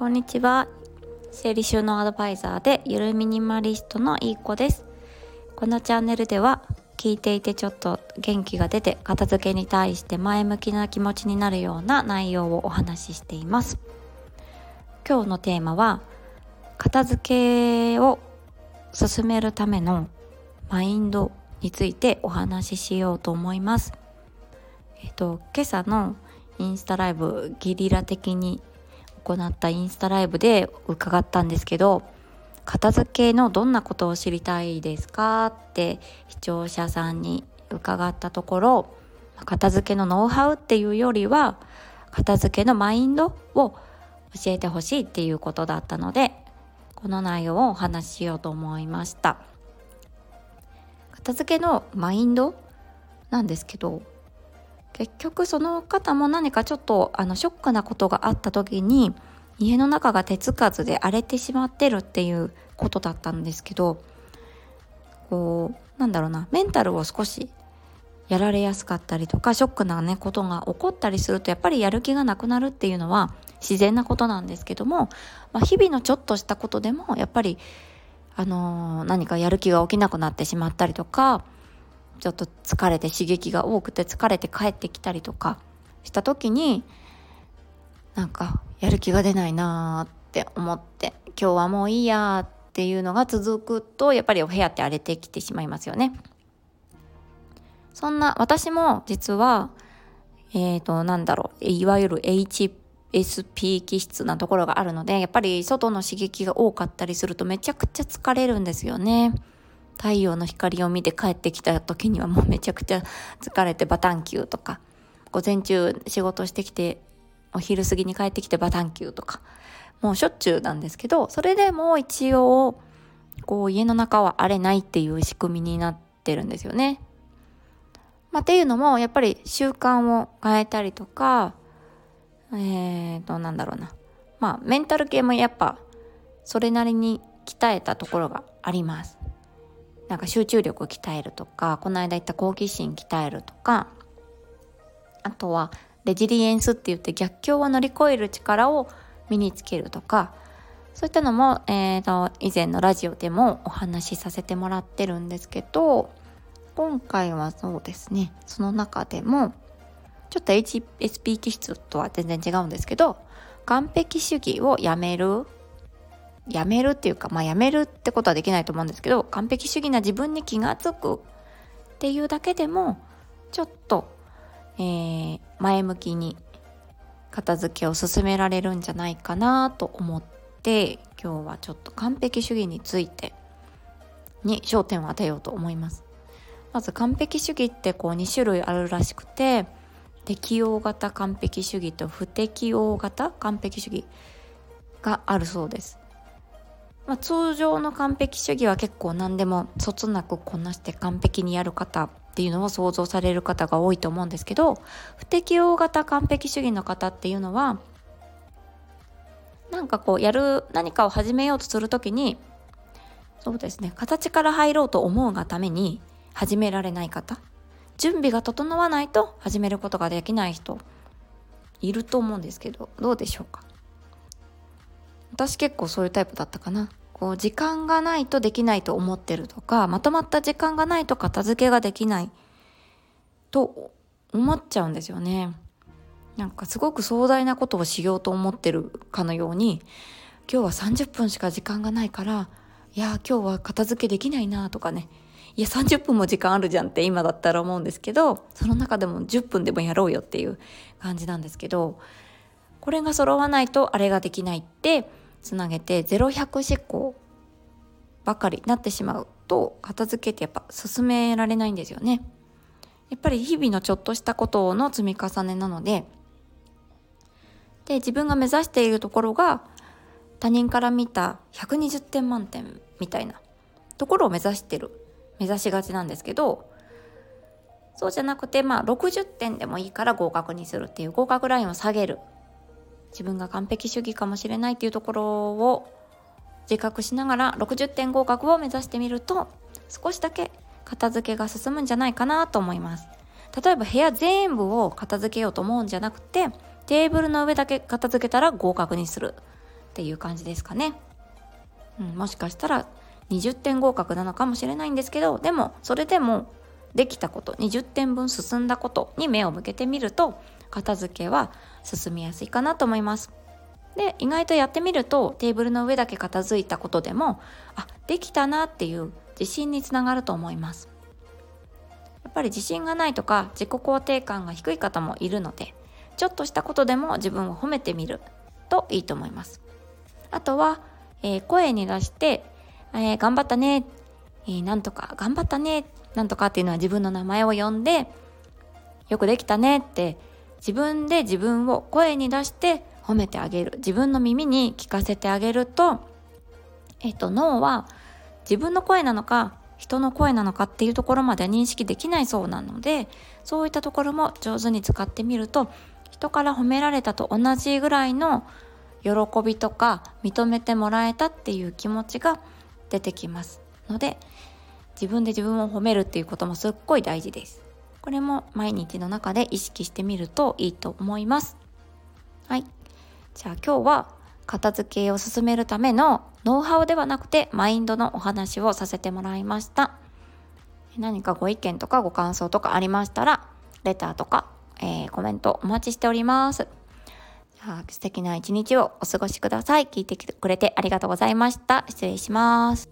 こんにちは。整理収納アドバイザーでゆるミニマリストのいい子です。このチャンネルでは聞いていてちょっと元気が出て片付けに対して前向きな気持ちになるような内容をお話ししています。今日のテーマは片付けを進めるためのマインドについてお話ししようと思います。えっと今朝のインスタライブゲリラ的に行ったインスタライブで伺ったんですけど片付けのどんなことを知りたいですかって視聴者さんに伺ったところ片付けのノウハウっていうよりは片付けのマインドを教えてほしいっていうことだったのでこの内容をお話ししようと思いました。片付けのマインドなんですけど結局その方も何かちょっとあのショックなことがあった時に家の中が手つかずで荒れてしまってるっていうことだったんですけどこうなんだろうなメンタルを少しやられやすかったりとかショックなねことが起こったりするとやっぱりやる気がなくなるっていうのは自然なことなんですけども、まあ、日々のちょっとしたことでもやっぱりあのー、何かやる気が起きなくなってしまったりとかちょっと疲れて刺激が多くて疲れて帰ってきたりとかした時になんかやる気が出ないなーって思って今日はもういいやっていうのが続くとやっぱりお部屋って荒れてきてしまいますよね。そんな私も実はえっ、ー、となんだろういわゆる HSP 気質なところがあるのでやっぱり外の刺激が多かったりするとめちゃくちゃ疲れるんですよね。太陽の光を見て帰ってきた時にはもうめちゃくちゃ疲れてバタンキューとか午前中仕事してきてお昼過ぎに帰ってきてバタンキューとかもうしょっちゅうなんですけどそれでも一応こう家の中は荒れないっていう仕組みになってるんですよね。まあ、っていうのもやっぱり習慣を変えたりとかえーとなんだろうなまあメンタル系もやっぱそれなりに鍛えたところがあります。なんか集中力を鍛えるとかこの間言った好奇心鍛えるとかあとはレジリエンスって言って逆境を乗り越える力を身につけるとかそういったのも、えーと、以前のラジオでもお話しさせてもらってるんですけど今回はそうですねその中でもちょっと HSP 気質とは全然違うんですけど完璧主義をやめるやめるっていうか、まあ、やめるってことはできないと思うんですけど完璧主義な自分に気が付くっていうだけでもちょっと、えー、前向きに片付けを進められるんじゃないかなと思って今日はちょっと完璧主義についてに焦点を当てようと思います。まず完璧主義ってこう2種類あるらしくて適応型完璧主義と不適応型完璧主義があるそうです。まあ、通常の完璧主義は結構何でもそつなくこなして完璧にやる方っていうのを想像される方が多いと思うんですけど不適応型完璧主義の方っていうのはなんかこうやる何かを始めようとする時にそうですね形から入ろうと思うがために始められない方準備が整わないと始めることができない人いると思うんですけどどうでしょうか？私結構そういうタイプだったかな。こう時間がないとできないと思ってるとかまとまった時間がないと片付けができないと思っちゃうんですよね。なんかすごく壮大なことをしようと思ってるかのように今日は30分しか時間がないからいや今日は片付けできないなとかねいや30分も時間あるじゃんって今だったら思うんですけどその中でも10分でもやろうよっていう感じなんですけどこれが揃わないとあれができないってつなげて0100思考ばかりなってしまうと片付けてやっぱ進められないんですよね。やっぱり日々のちょっとしたことの積み重ねなのでで自分が目指しているところが他人から見た120点満点みたいなところを目指してる目指しがちなんですけどそうじゃなくてまあ60点でもいいから合格にするっていう合格ラインを下げる自分が完璧主義かもしれないっていうところを自覚しながら60点合格を目指してみると少しだけ片付けが進むんじゃないかなと思います例えば部屋全部を片付けようと思うんじゃなくてテーブルの上だけ片付けたら合格にするっていう感じですかね。うん、もしかしたら20点合格なのかもしれないんですけどでもそれでもできたこと20点分進んだことに目を向けてみると片付けは進みやすいかなと思います。で意外とやってみるとテーブルの上だけ片付いたことでもあできたなっていう自信につながると思いますやっぱり自信がないとか自己肯定感が低い方もいるのでちょっとしたことでも自分を褒めてみるといいと思いますあとは、えー、声に出して、えー、頑張ったね、えー、なんとか頑張ったねなんとかっていうのは自分の名前を呼んでよくできたねって自分で自分を声に出して褒めてあげる。自分の耳に聞かせてあげると、えっと、脳は自分の声なのか人の声なのかっていうところまで認識できないそうなのでそういったところも上手に使ってみると人から褒められたと同じぐらいの喜びとか認めてもらえたっていう気持ちが出てきます。ので自分で自分を褒めるっていうこともすっごい大事です。これも毎日の中で意識してみるといいと思います。はい。じゃあ今日は片付けを進めるためのノウハウではなくてマインドのお話をさせてもらいました。何かご意見とかご感想とかありましたらレターとか、えー、コメントお待ちしております。じゃあ素敵な一日をお過ごしください。聞いてくれてありがとうございました。失礼します。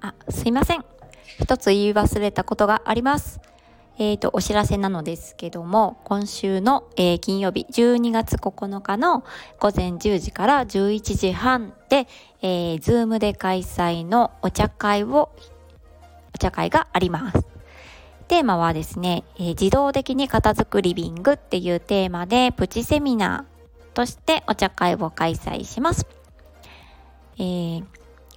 あすいません。一つ言い忘れたことがあります。えっ、ー、と、お知らせなのですけども、今週の、えー、金曜日12月9日の午前10時から11時半で、えー、ズームで開催のお茶会を、お茶会があります。テーマはですね、えー、自動的に片付くリビングっていうテーマでプチセミナーとしてお茶会を開催します。えー、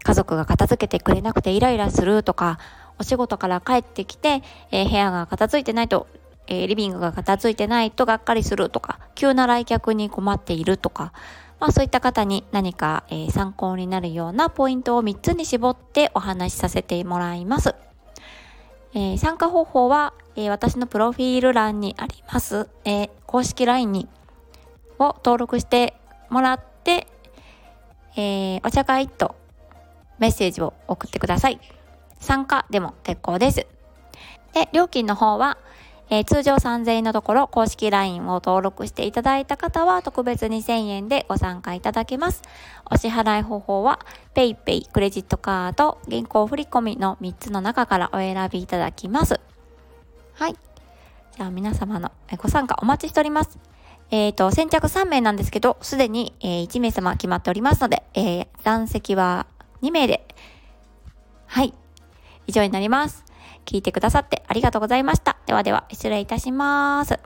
家族が片付けてくれなくてイライラするとか、お仕事から帰ってきて、えー、部屋が片付いてないと、えー、リビングが片付いてないとがっかりするとか、急な来客に困っているとか、まあそういった方に何か、えー、参考になるようなポイントを3つに絞ってお話しさせてもらいます。えー、参加方法は、えー、私のプロフィール欄にあります、えー、公式 LINE にを登録してもらって、え、お茶会とメッセージを送ってください。参加でも結構です。で、料金の方は、えー、通常3000円のところ公式 LINE を登録していただいた方は特別に1000円でご参加いただけます。お支払い方法は PayPay、クレジットカード、銀行振込の3つの中からお選びいただきます。はい。じゃあ皆様のご参加お待ちしております。えっ、ー、と、先着3名なんですけど、すでに、えー、1名様決まっておりますので、えー、残席は2名で、はい、以上になります。聞いてくださってありがとうございました。ではでは、失礼いたします。